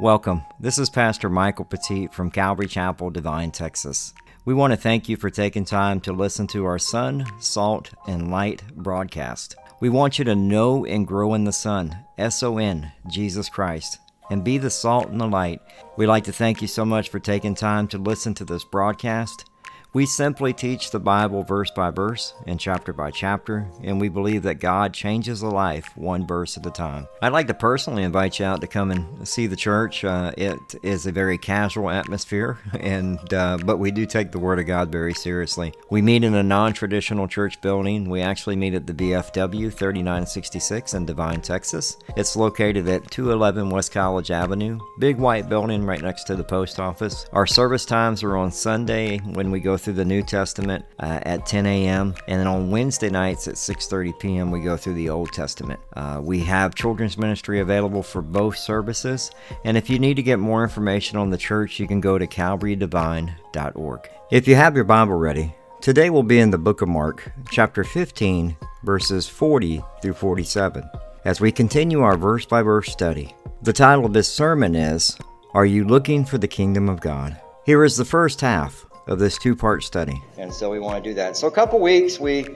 Welcome. This is Pastor Michael Petit from Calvary Chapel, Devine, Texas. We want to thank you for taking time to listen to our Sun, Salt, and Light broadcast. We want you to know and grow in the Sun, S O N, Jesus Christ, and be the salt and the light. We'd like to thank you so much for taking time to listen to this broadcast. We simply teach the Bible verse by verse and chapter by chapter, and we believe that God changes a life one verse at a time. I'd like to personally invite you out to come and see the church. Uh, it is a very casual atmosphere, and uh, but we do take the Word of God very seriously. We meet in a non-traditional church building. We actually meet at the VFW 3966 in Devine, Texas. It's located at 211 West College Avenue, big white building right next to the post office. Our service times are on Sunday when we go through the New Testament uh, at 10 a.m. and then on Wednesday nights at 6:30 p.m. we go through the Old Testament. Uh, we have children's ministry available for both services, and if you need to get more information on the church, you can go to calvarydivine.org. If you have your Bible ready, today we'll be in the book of Mark, chapter 15, verses 40 through 47. As we continue our verse by verse study, the title of this sermon is Are You Looking for the Kingdom of God? Here is the first half of this two-part study. And so we want to do that. So a couple weeks we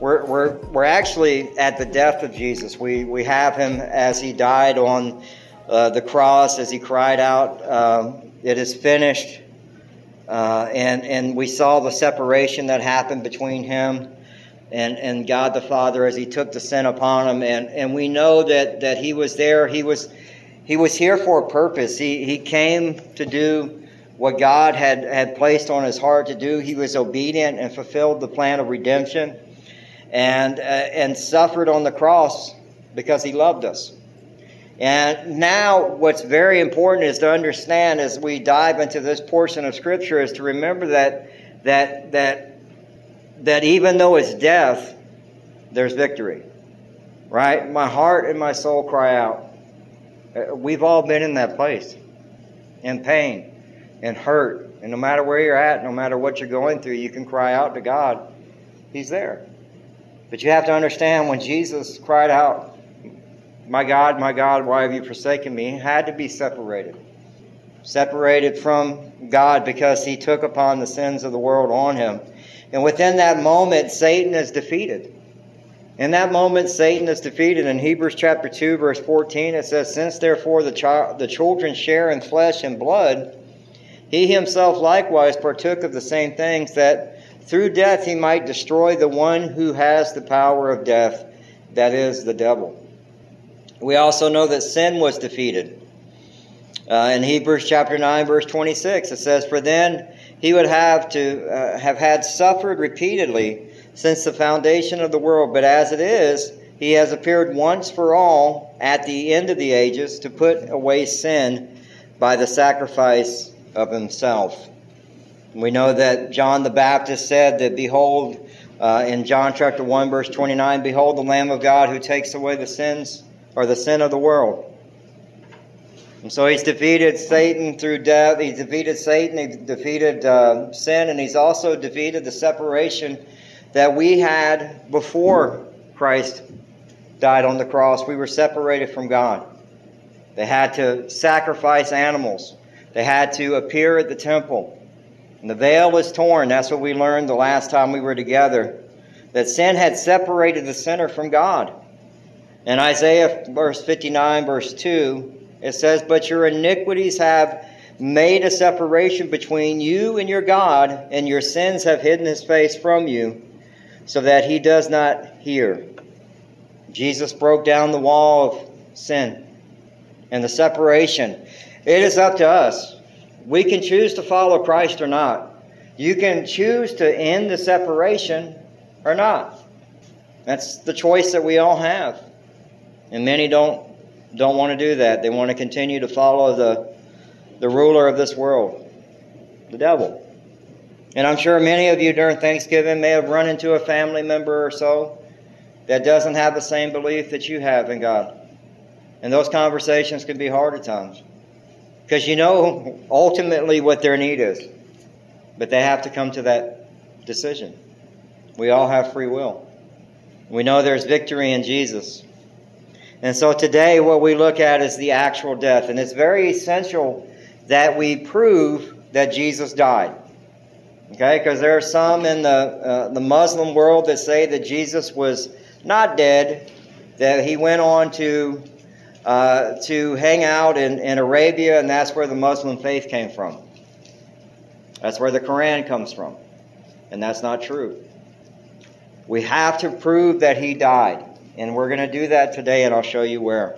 we're, we're, we're actually at the death of Jesus. We we have him as he died on uh, the cross, as he cried out, um, "It is finished." Uh, and and we saw the separation that happened between him and and God the Father as he took the sin upon him. And and we know that that he was there. He was he was here for a purpose. He he came to do what God had, had placed on his heart to do. He was obedient and fulfilled the plan of redemption and, uh, and suffered on the cross because he loved us. And now, what's very important is to understand as we dive into this portion of Scripture is to remember that, that, that, that even though it's death, there's victory. Right? My heart and my soul cry out. Uh, we've all been in that place in pain and hurt. And no matter where you're at, no matter what you're going through, you can cry out to God. He's there. But you have to understand when Jesus cried out, My God, my God, why have you forsaken me? He had to be separated. Separated from God because he took upon the sins of the world on him. And within that moment, Satan is defeated. In that moment, Satan is defeated. In Hebrews chapter 2, verse 14, it says, Since therefore the, child, the children share in flesh and blood, he himself likewise partook of the same things, that through death he might destroy the one who has the power of death, that is, the devil. We also know that sin was defeated. Uh, in Hebrews chapter 9, verse 26, it says, For then he would have to uh, have had suffered repeatedly since the foundation of the world. But as it is, he has appeared once for all at the end of the ages to put away sin by the sacrifice of himself. We know that John the Baptist said that, Behold, uh, in John chapter 1, verse 29, Behold the Lamb of God who takes away the sins or the sin of the world. And so he's defeated Satan through death. He's defeated Satan. He defeated uh, sin, and he's also defeated the separation that we had before Christ died on the cross. We were separated from God. They had to sacrifice animals. They had to appear at the temple. And the veil was torn. That's what we learned the last time we were together. That sin had separated the sinner from God. In Isaiah verse 59, verse 2, it says, But your iniquities have made a separation between you and your God, and your sins have hidden his face from you, so that he does not hear. Jesus broke down the wall of sin and the separation. It is up to us. We can choose to follow Christ or not. You can choose to end the separation or not. That's the choice that we all have. And many don't don't want to do that. They want to continue to follow the the ruler of this world, the devil. And I'm sure many of you during Thanksgiving may have run into a family member or so that doesn't have the same belief that you have in God. And those conversations can be hard at times. Because you know ultimately what their need is. But they have to come to that decision. We all have free will. We know there's victory in Jesus. And so today, what we look at is the actual death. And it's very essential that we prove that Jesus died. Okay, because there are some in the, uh, the Muslim world that say that Jesus was not dead, that he went on to, uh, to hang out in, in Arabia, and that's where the Muslim faith came from. That's where the Quran comes from. And that's not true. We have to prove that he died. And we're going to do that today, and I'll show you where.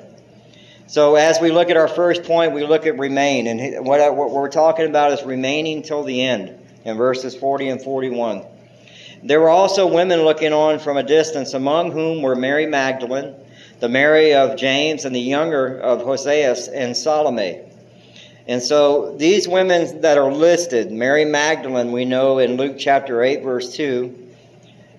So, as we look at our first point, we look at remain. And what, what we're talking about is remaining till the end in verses 40 and 41. There were also women looking on from a distance, among whom were Mary Magdalene, the Mary of James, and the younger of Josias, and Salome. And so these women that are listed, Mary Magdalene, we know in Luke chapter 8, verse 2,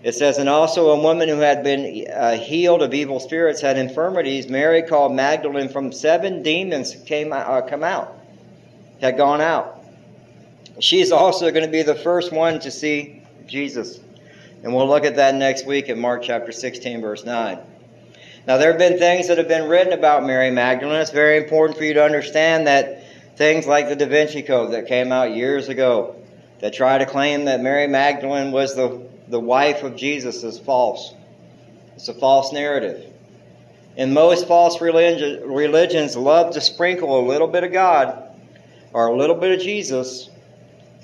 it says, And also a woman who had been uh, healed of evil spirits had infirmities, Mary called Magdalene, from seven demons came uh, come out, had gone out. She's also going to be the first one to see Jesus. And we'll look at that next week in Mark chapter 16, verse 9. Now, there have been things that have been written about Mary Magdalene. It's very important for you to understand that things like the Da Vinci Code that came out years ago that try to claim that Mary Magdalene was the, the wife of Jesus is false. It's a false narrative. And most false religion, religions love to sprinkle a little bit of God or a little bit of Jesus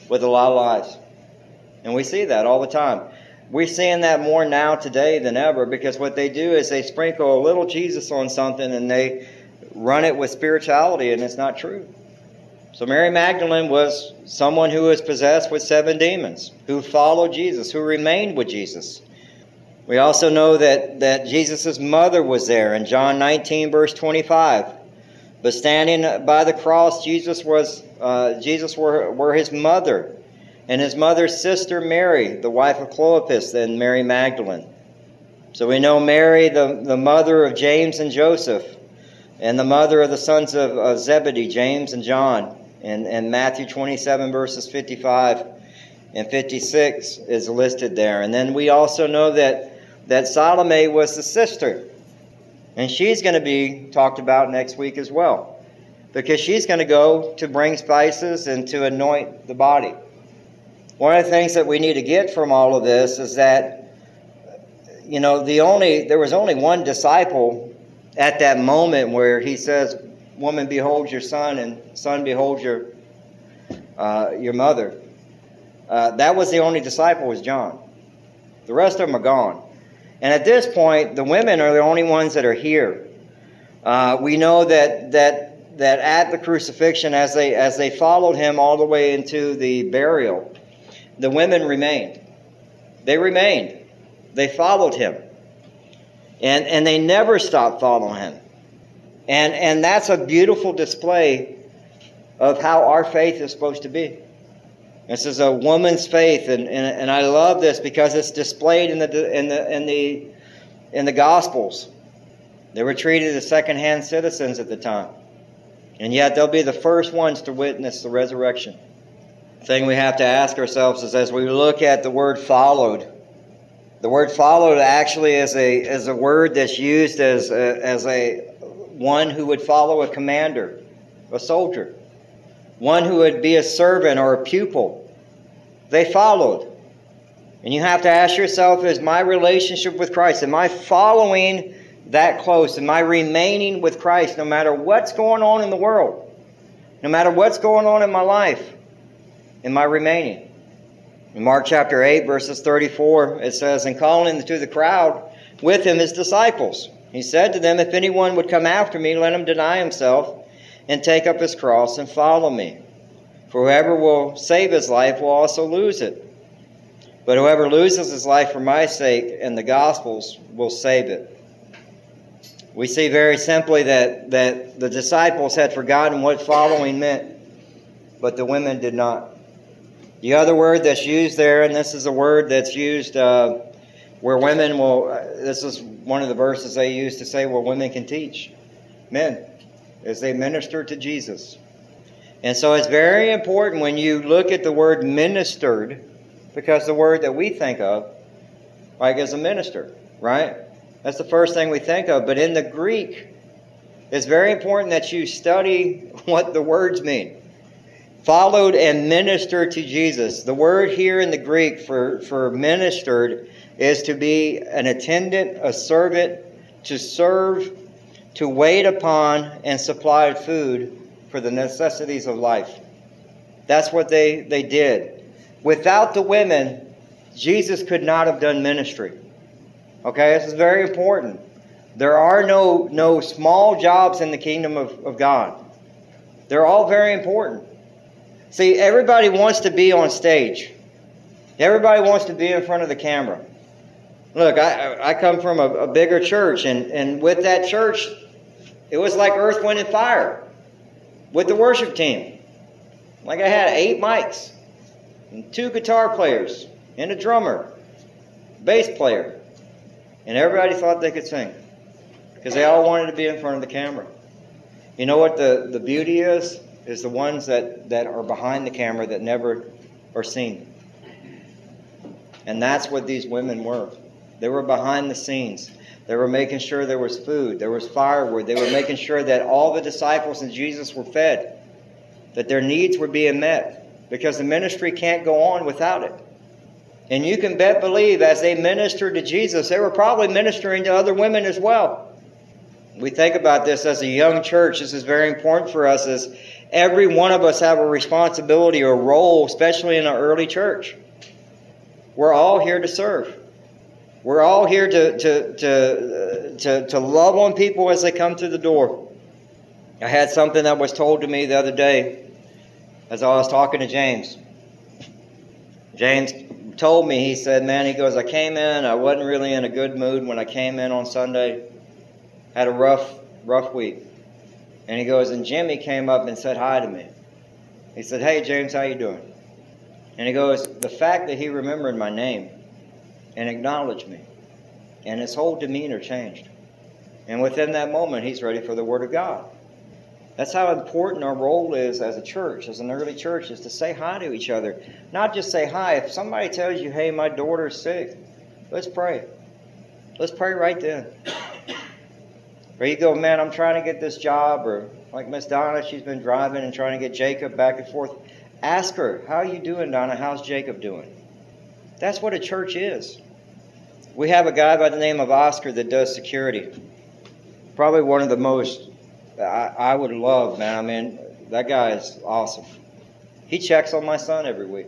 with a lot of lies. And we see that all the time. We're seeing that more now today than ever because what they do is they sprinkle a little Jesus on something and they run it with spirituality, and it's not true. So Mary Magdalene was someone who was possessed with seven demons, who followed Jesus, who remained with Jesus. We also know that, that Jesus' mother was there in John 19, verse 25. But standing by the cross, Jesus was uh, Jesus were, were his mother, and his mother's sister Mary, the wife of Clopas, and Mary Magdalene. So we know Mary, the, the mother of James and Joseph, and the mother of the sons of, of Zebedee, James and John. And, and Matthew 27, verses 55 and 56 is listed there. And then we also know that, that Salome was the sister and she's going to be talked about next week as well. Because she's going to go to bring spices and to anoint the body. One of the things that we need to get from all of this is that, you know, the only there was only one disciple at that moment where he says, "Woman, behold your son, and son, behold your uh, your mother." Uh, that was the only disciple was John. The rest of them are gone. And at this point, the women are the only ones that are here. Uh, we know that that that at the crucifixion, as they as they followed him all the way into the burial, the women remained. They remained. They followed him. And and they never stopped following him. And and that's a beautiful display of how our faith is supposed to be. This is a woman's faith, and, and, and I love this because it's displayed in the, in, the, in, the, in the Gospels. They were treated as second-hand citizens at the time. And yet they'll be the first ones to witness the resurrection. Thing we have to ask ourselves is as we look at the word followed, the word followed actually is a, is a word that's used as a, as a one who would follow a commander, a soldier one who would be a servant or a pupil. They followed. And you have to ask yourself is my relationship with Christ, am I following that close? Am I remaining with Christ no matter what's going on in the world? No matter what's going on in my life? Am I remaining? In Mark chapter 8, verses 34, it says, And calling to the crowd with him his disciples, he said to them, If anyone would come after me, let him deny himself and take up his cross and follow me. For whoever will save his life will also lose it. But whoever loses his life for my sake and the gospel's will save it. We see very simply that, that the disciples had forgotten what following meant, but the women did not. The other word that's used there, and this is a word that's used uh, where women will, uh, this is one of the verses they use to say where women can teach. Men as they ministered to Jesus. And so it's very important when you look at the word ministered, because the word that we think of, like as a minister, right? That's the first thing we think of. But in the Greek, it's very important that you study what the words mean. Followed and ministered to Jesus. The word here in the Greek for, for ministered is to be an attendant, a servant, to serve, to wait upon, and supply food for the necessities of life. That's what they, they did. Without the women, Jesus could not have done ministry. Okay, this is very important. There are no, no small jobs in the kingdom of, of God. They're all very important. See, everybody wants to be on stage. Everybody wants to be in front of the camera. Look, I, I come from a, a bigger church, and, and with that church, it was like earth, wind, and fire with the worship team. Like I had eight mics, and two guitar players, and a drummer, bass player, and everybody thought they could sing because they all wanted to be in front of the camera. You know what the, the beauty is? Is the ones that, that are behind the camera that never are seen. And that's what these women were. They were behind the scenes. They were making sure there was food, there was firewood. They were making sure that all the disciples and Jesus were fed, that their needs were being met, because the ministry can't go on without it. And you can bet believe as they ministered to Jesus, they were probably ministering to other women as well. We think about this as a young church. This is very important for us as every one of us have a responsibility or role, especially in our early church. We're all here to serve. We're all here to, to, to, uh, to, to love on people as they come through the door. I had something that was told to me the other day as I was talking to James. James told me, he said, Man, he goes, I came in, I wasn't really in a good mood when I came in on Sunday. Had a rough, rough week. And he goes, and Jimmy came up and said hi to me. He said, Hey James, how you doing? And he goes, The fact that he remembered my name and acknowledged me. And his whole demeanor changed. And within that moment, he's ready for the Word of God. That's how important our role is as a church, as an early church, is to say hi to each other. Not just say hi. If somebody tells you, hey, my daughter's sick, let's pray. Let's pray right then. Or you go, man, I'm trying to get this job, or like Miss Donna, she's been driving and trying to get Jacob back and forth. Ask her, how are you doing, Donna? How's Jacob doing? That's what a church is. We have a guy by the name of Oscar that does security. Probably one of the most I, I would love, man. I mean, that guy is awesome. He checks on my son every week.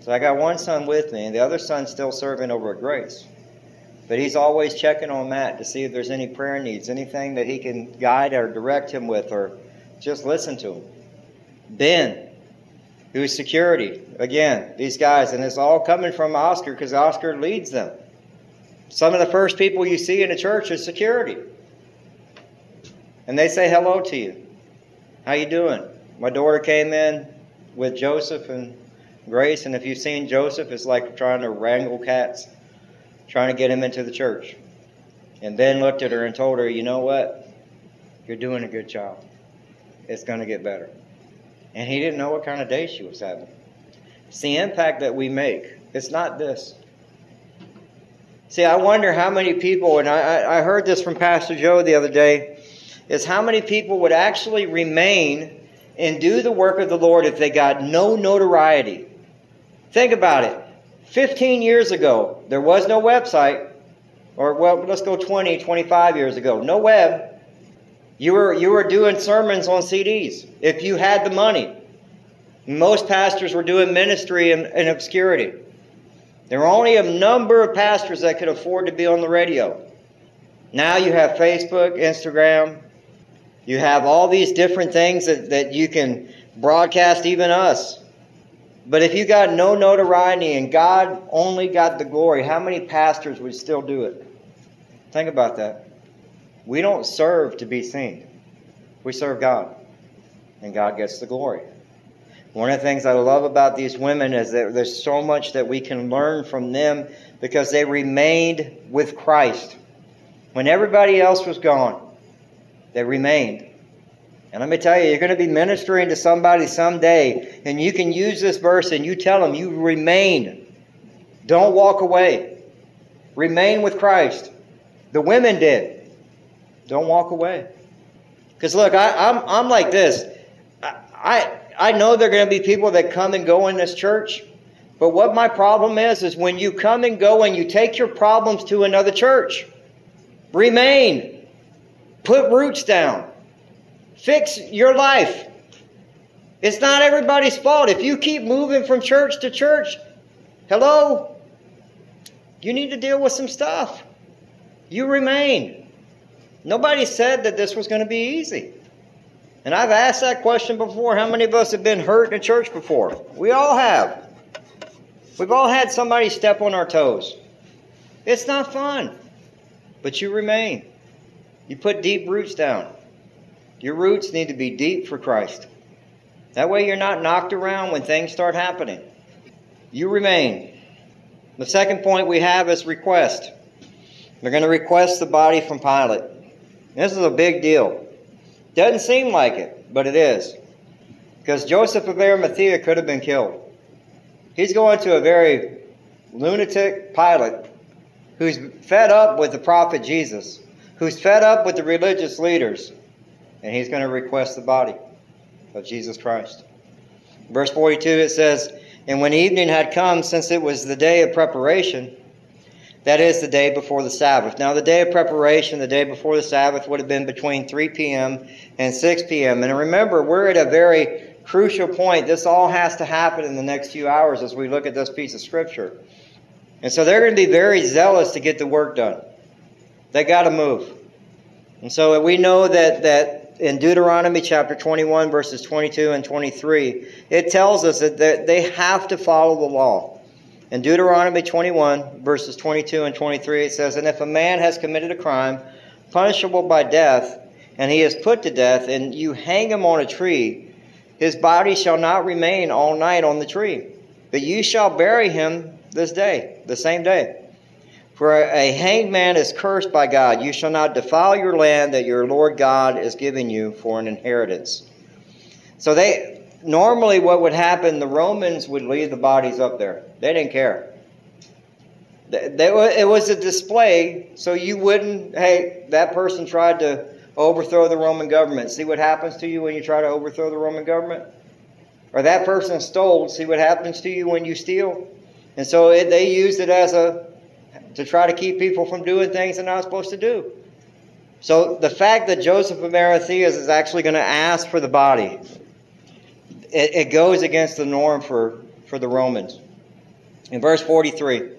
So I got one son with me, and the other son's still serving over at Grace. But he's always checking on Matt to see if there's any prayer needs, anything that he can guide or direct him with, or just listen to him. Ben, who's security. Again, these guys, and it's all coming from Oscar because Oscar leads them. Some of the first people you see in a church is security. And they say hello to you. How you doing? My daughter came in with Joseph and Grace, and if you've seen Joseph, it's like trying to wrangle cats, trying to get him into the church. And then looked at her and told her, You know what? You're doing a good job. It's going to get better. And he didn't know what kind of day she was having. It's the impact that we make. It's not this. See, I wonder how many people, and I, I heard this from Pastor Joe the other day, is how many people would actually remain and do the work of the Lord if they got no notoriety. Think about it. 15 years ago, there was no website, or well, let's go 20, 25 years ago, no web. You were, you were doing sermons on CDs if you had the money. Most pastors were doing ministry in, in obscurity. There were only a number of pastors that could afford to be on the radio. Now you have Facebook, Instagram, you have all these different things that, that you can broadcast, even us. But if you got no notoriety and God only got the glory, how many pastors would still do it? Think about that. We don't serve to be seen, we serve God, and God gets the glory. One of the things I love about these women is that there's so much that we can learn from them because they remained with Christ. When everybody else was gone, they remained. And let me tell you, you're going to be ministering to somebody someday, and you can use this verse and you tell them, you remain. Don't walk away. Remain with Christ. The women did. Don't walk away. Because look, I, I'm, I'm like this. I, I, I know there are going to be people that come and go in this church. But what my problem is, is when you come and go and you take your problems to another church, remain, put roots down, fix your life. It's not everybody's fault. If you keep moving from church to church, hello, you need to deal with some stuff. You remain. Nobody said that this was going to be easy. And I've asked that question before. How many of us have been hurt in church before? We all have. We've all had somebody step on our toes. It's not fun, but you remain. You put deep roots down. Your roots need to be deep for Christ. That way you're not knocked around when things start happening. You remain. The second point we have is request. They're going to request the body from Pilate. This is a big deal. Doesn't seem like it, but it is. Because Joseph of Arimathea could have been killed. He's going to a very lunatic Pilate who's fed up with the prophet Jesus, who's fed up with the religious leaders, and he's going to request the body of Jesus Christ. Verse 42 it says, And when evening had come, since it was the day of preparation, that is the day before the Sabbath. Now, the day of preparation, the day before the Sabbath, would have been between 3 p.m. and 6 p.m. And remember, we're at a very crucial point. This all has to happen in the next few hours as we look at this piece of scripture. And so they're going to be very zealous to get the work done. They got to move. And so we know that, that in Deuteronomy chapter 21, verses 22 and 23, it tells us that they have to follow the law. In Deuteronomy 21, verses 22 and 23, it says, And if a man has committed a crime punishable by death, and he is put to death, and you hang him on a tree, his body shall not remain all night on the tree, but you shall bury him this day, the same day. For a hanged man is cursed by God. You shall not defile your land that your Lord God is giving you for an inheritance. So they normally what would happen, the Romans would leave the bodies up there. They didn't care. They, they, it was a display, so you wouldn't, hey, that person tried to overthrow the Roman government. See what happens to you when you try to overthrow the Roman government? Or that person stole. See what happens to you when you steal? And so it, they used it as a to try to keep people from doing things they're not supposed to do. So the fact that Joseph of Arimathea is actually going to ask for the body, it, it goes against the norm for, for the Romans. In verse 43,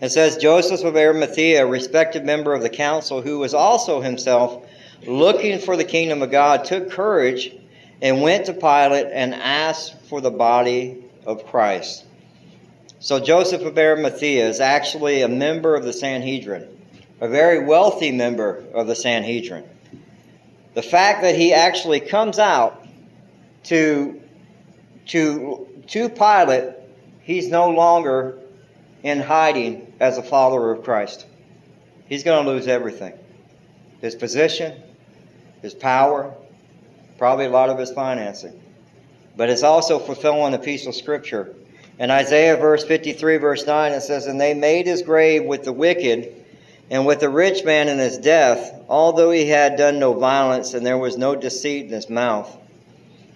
it says, Joseph of Arimathea, a respected member of the council, who was also himself looking for the kingdom of God, took courage and went to Pilate and asked for the body of Christ. So Joseph of Arimathea is actually a member of the Sanhedrin, a very wealthy member of the Sanhedrin. The fact that he actually comes out to, to, to Pilate, he's no longer in hiding as a follower of Christ. He's going to lose everything his position, his power, probably a lot of his financing. But it's also fulfilling a piece of scripture. In Isaiah verse 53, verse 9, it says, And they made his grave with the wicked and with the rich man in his death, although he had done no violence and there was no deceit in his mouth.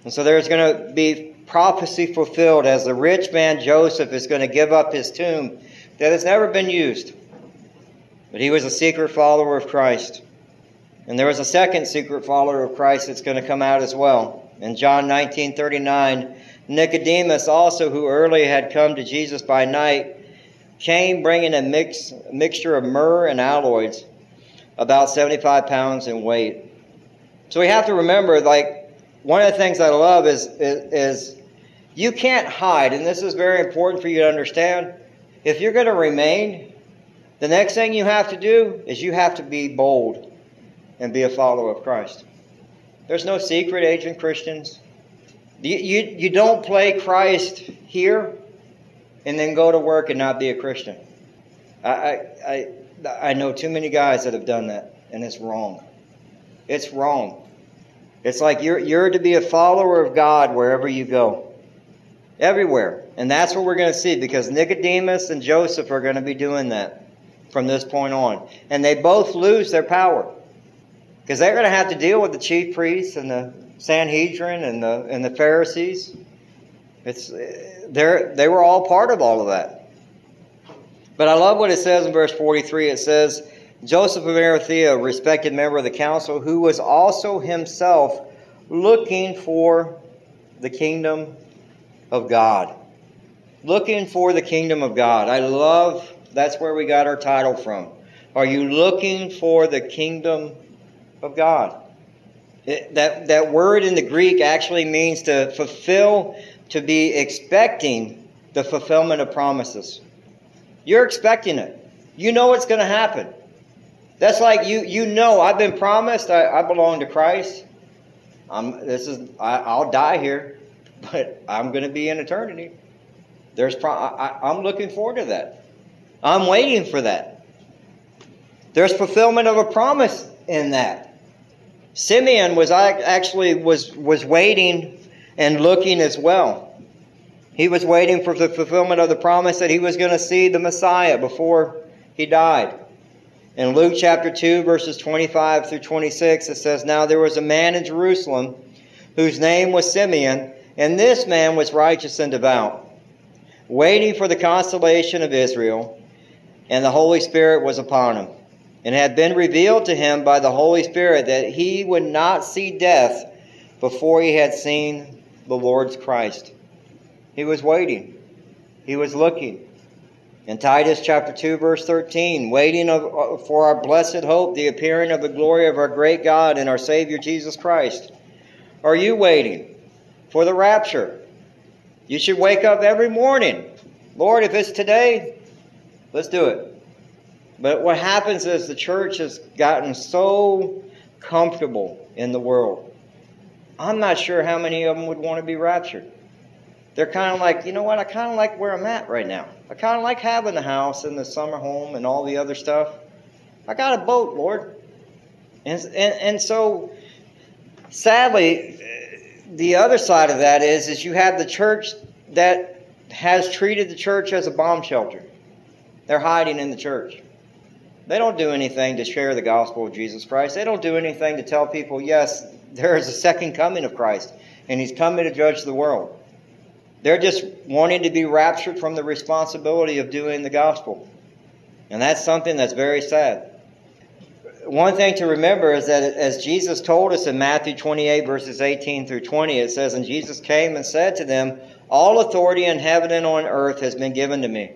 And so there's going to be prophecy fulfilled as the rich man Joseph is going to give up his tomb that has never been used. But he was a secret follower of Christ. And there was a second secret follower of Christ that's going to come out as well. In John 19 39, Nicodemus, also who early had come to Jesus by night, came bringing a mix, mixture of myrrh and aloes, about 75 pounds in weight. So we have to remember, like, one of the things I love is, is, is you can't hide, and this is very important for you to understand. If you're going to remain, the next thing you have to do is you have to be bold and be a follower of Christ. There's no secret agent Christians. You, you, you don't play Christ here and then go to work and not be a Christian. I, I, I, I know too many guys that have done that, and it's wrong. It's wrong. It's like you're, you're to be a follower of God wherever you go, everywhere. And that's what we're going to see because Nicodemus and Joseph are going to be doing that from this point on. And they both lose their power. because they're going to have to deal with the chief priests and the Sanhedrin and the and the Pharisees. It's they they were all part of all of that. But I love what it says in verse 43. It says, Joseph of Arimathea, a respected member of the council, who was also himself looking for the kingdom of God. Looking for the kingdom of God. I love that's where we got our title from. Are you looking for the kingdom of God? That, that word in the Greek actually means to fulfill, to be expecting the fulfillment of promises. You're expecting it. You know it's going to happen. That's like you you know I've been promised I, I belong to Christ. I'm this is I, I'll die here, but I'm going to be in eternity. There's pro, I, I'm looking forward to that. I'm waiting for that. There's fulfillment of a promise in that. Simeon was actually was was waiting and looking as well. He was waiting for the fulfillment of the promise that he was going to see the Messiah before he died. In Luke chapter 2, verses 25 through 26, it says, Now there was a man in Jerusalem whose name was Simeon, and this man was righteous and devout, waiting for the consolation of Israel, and the Holy Spirit was upon him. And had been revealed to him by the Holy Spirit that he would not see death before he had seen the Lord's Christ. He was waiting. He was looking. In Titus chapter 2 verse 13, waiting uh, for our blessed hope, the appearing of the glory of our great God and our Savior Jesus Christ. Are you waiting for the rapture? You should wake up every morning. Lord, if it's today, let's do it. But what happens is the church has gotten so comfortable in the world. I'm not sure how many of them would want to be raptured they're kind of like, you know what, I kind of like where I'm at right now. I kind of like having the house and the summer home and all the other stuff. I got a boat, Lord. And, and, and so, sadly, the other side of that is, is you have the church that has treated the church as a bomb shelter. They're hiding in the church. They don't do anything to share the gospel of Jesus Christ. They don't do anything to tell people, yes, there is a second coming of Christ, and he's coming to judge the world. They're just wanting to be raptured from the responsibility of doing the gospel. And that's something that's very sad. One thing to remember is that as Jesus told us in Matthew 28, verses 18 through 20, it says, And Jesus came and said to them, All authority in heaven and on earth has been given to me.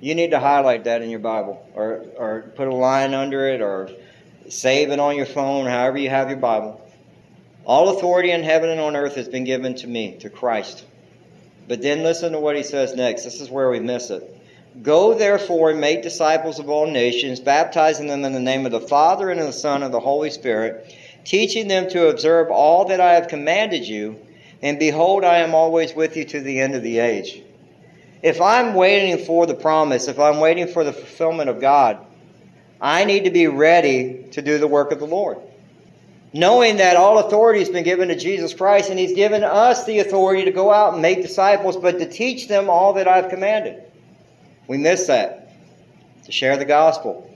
You need to highlight that in your Bible or, or put a line under it or save it on your phone, however you have your Bible. All authority in heaven and on earth has been given to me, to Christ. But then listen to what he says next. This is where we miss it. Go therefore and make disciples of all nations, baptizing them in the name of the Father and of the Son and of the Holy Spirit, teaching them to observe all that I have commanded you. And behold, I am always with you to the end of the age. If I'm waiting for the promise, if I'm waiting for the fulfillment of God, I need to be ready to do the work of the Lord knowing that all authority has been given to Jesus Christ, and He's given us the authority to go out and make disciples, but to teach them all that I've commanded. We miss that. To share the gospel.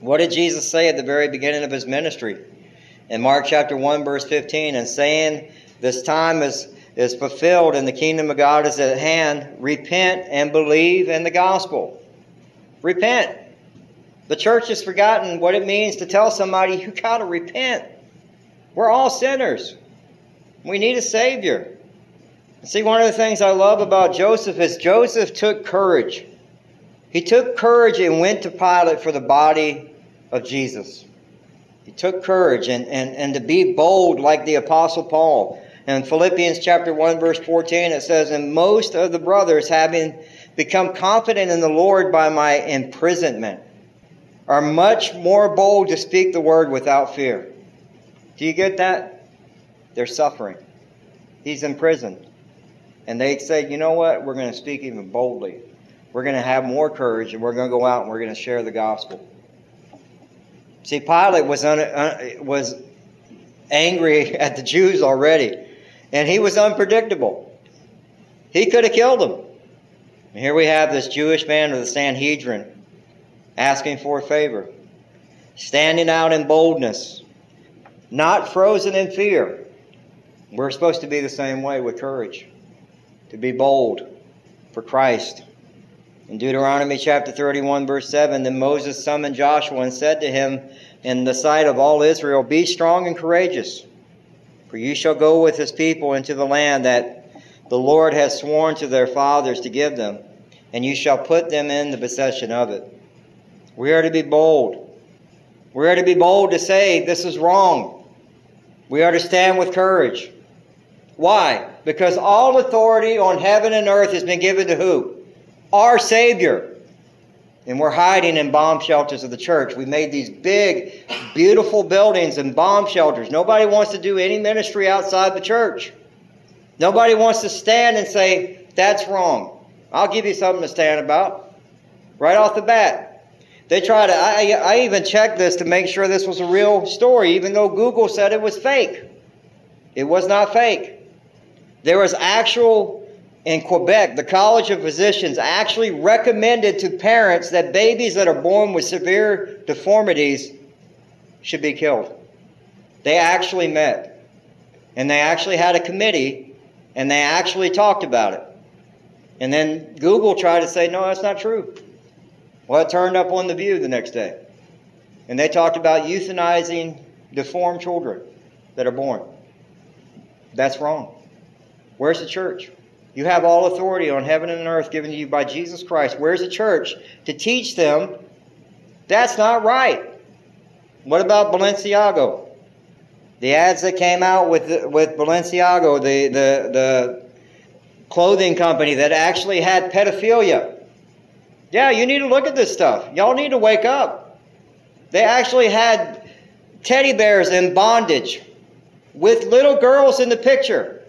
What did Jesus say at the very beginning of His ministry? In Mark chapter 1, verse 15, and saying, This time is, is fulfilled and the kingdom of God is at hand, repent and believe in the gospel. Repent. The church has forgotten what it means to tell somebody you got to repent. We're all sinners. We need a Savior. See, one of the things I love about Joseph is Joseph took courage. He took courage and went to Pilate for the body of Jesus. He took courage and, and, and to be bold like the Apostle Paul. In Philippians chapter 1, verse 14, it says, And most of the brothers, having become confident in the Lord by my imprisonment, are much more bold to speak the word without fear. Do you get that? They're suffering. He's in prison. And they say, you know what? We're going to speak even boldly. We're going to have more courage and we're going to go out and we're going to share the gospel. See, Pilate was, un, un, was angry at the Jews already, and he was unpredictable. He could have killed him. And here we have this Jewish man of the Sanhedrin asking for a favor, standing out in boldness, not frozen in fear. We're supposed to be the same way with courage, to be bold for Christ. In Deuteronomy chapter 31, verse 7, then Moses summoned Joshua and said to him in the sight of all Israel, Be strong and courageous, for you shall go with his people into the land that the Lord has sworn to their fathers to give them, and you shall put them in the possession of it. We are to be bold. We are to be bold to say, This is wrong. We are to stand with courage. Why? Because all authority on heaven and earth has been given to who? Our Savior. And we're hiding in bomb shelters of the church. We made these big, beautiful buildings and bomb shelters. Nobody wants to do any ministry outside the church. Nobody wants to stand and say, that's wrong. I'll give you something to stand about. Right off the bat. They try to, I, I even checked this to make sure this was a real story, even though Google said it was fake. It was not fake. There was actual, in Quebec, the College of Physicians actually recommended to parents that babies that are born with severe deformities should be killed. They actually met. And they actually had a committee and they actually talked about it. And then Google tried to say, no, that's not true. Well, it turned up on The View the next day. And they talked about euthanizing deformed children that are born. That's wrong. Where's the church? You have all authority on heaven and earth given to you by Jesus Christ. Where's the church to teach them that's not right? What about Balenciaga? The ads that came out with with Balenciaga, the, the, the clothing company that actually had pedophilia. Yeah, you need to look at this stuff. Y'all need to wake up. They actually had teddy bears in bondage with little girls in the picture.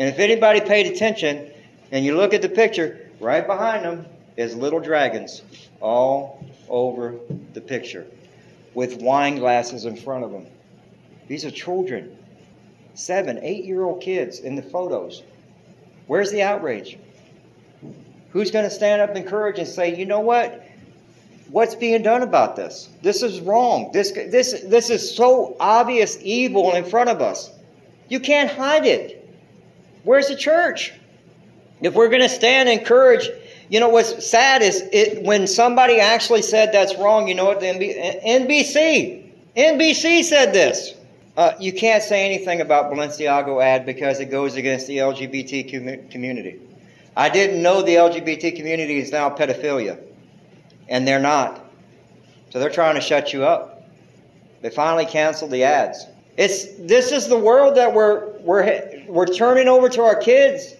And if anybody paid attention and you look at the picture, right behind them is little dragons all over the picture with wine glasses in front of them. These are children, seven, eight year old kids in the photos. Where's the outrage? Who's going to stand up and encourage and say, you know what? What's being done about this? This is wrong. This, this, this is so obvious evil in front of us. You can't hide it. Where's the church? If we're going to stand and encourage, you know what's sad is it when somebody actually said that's wrong. You know what? The NBC, NBC said this. Uh, you can't say anything about Balenciaga ad because it goes against the LGBT community. I didn't know the LGBT community is now pedophilia, and they're not. So they're trying to shut you up. They finally canceled the ads. It's this is the world that we're we're we're turning over to our kids.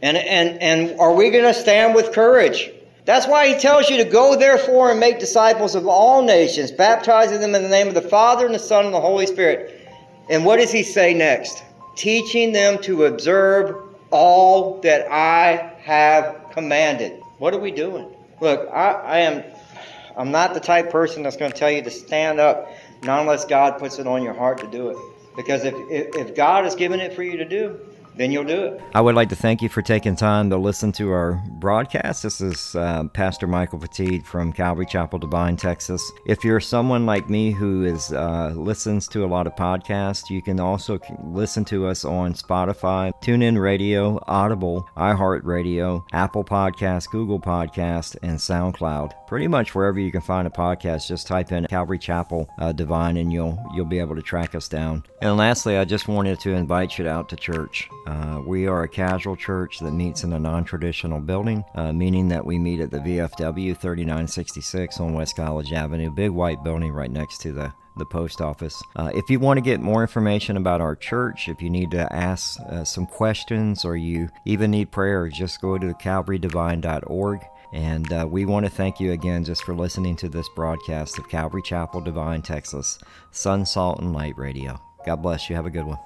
And and and are we going to stand with courage? That's why he tells you to go therefore and make disciples of all nations, baptizing them in the name of the Father and the Son and the Holy Spirit. And what does he say next? Teaching them to observe all that I have commanded. What are we doing? Look, I, I am I'm not the type person that's going to tell you to stand up not unless God puts it on your heart to do it. Because if, if, if God has given it for you to do, then you'll do it. I would like to thank you for taking time to listen to our broadcast. This is uh, Pastor Michael Petit from Calvary Chapel, Devine, Texas. If you're someone like me who is uh, listens to a lot of podcasts, you can also listen to us on Spotify, TuneIn Radio, Audible, iHeartRadio, Apple Podcast, Google Podcast, and SoundCloud. Pretty much wherever you can find a podcast, just type in Calvary Chapel uh, Devine, and you'll you'll be able to track us down. And lastly, I just wanted to invite you out to church. Uh, we are a casual church that meets in a non traditional building, uh, meaning that we meet at the VFW 3966 on West College Avenue, big white building right next to the the post office. Uh, if you want to get more information about our church, if you need to ask uh, some questions or you even need prayer, just go to calvarydivine.org. And uh, we want to thank you again just for listening to this broadcast of Calvary Chapel, Devine, Texas, Sun, Salt, and Light Radio. God bless you. Have a good one.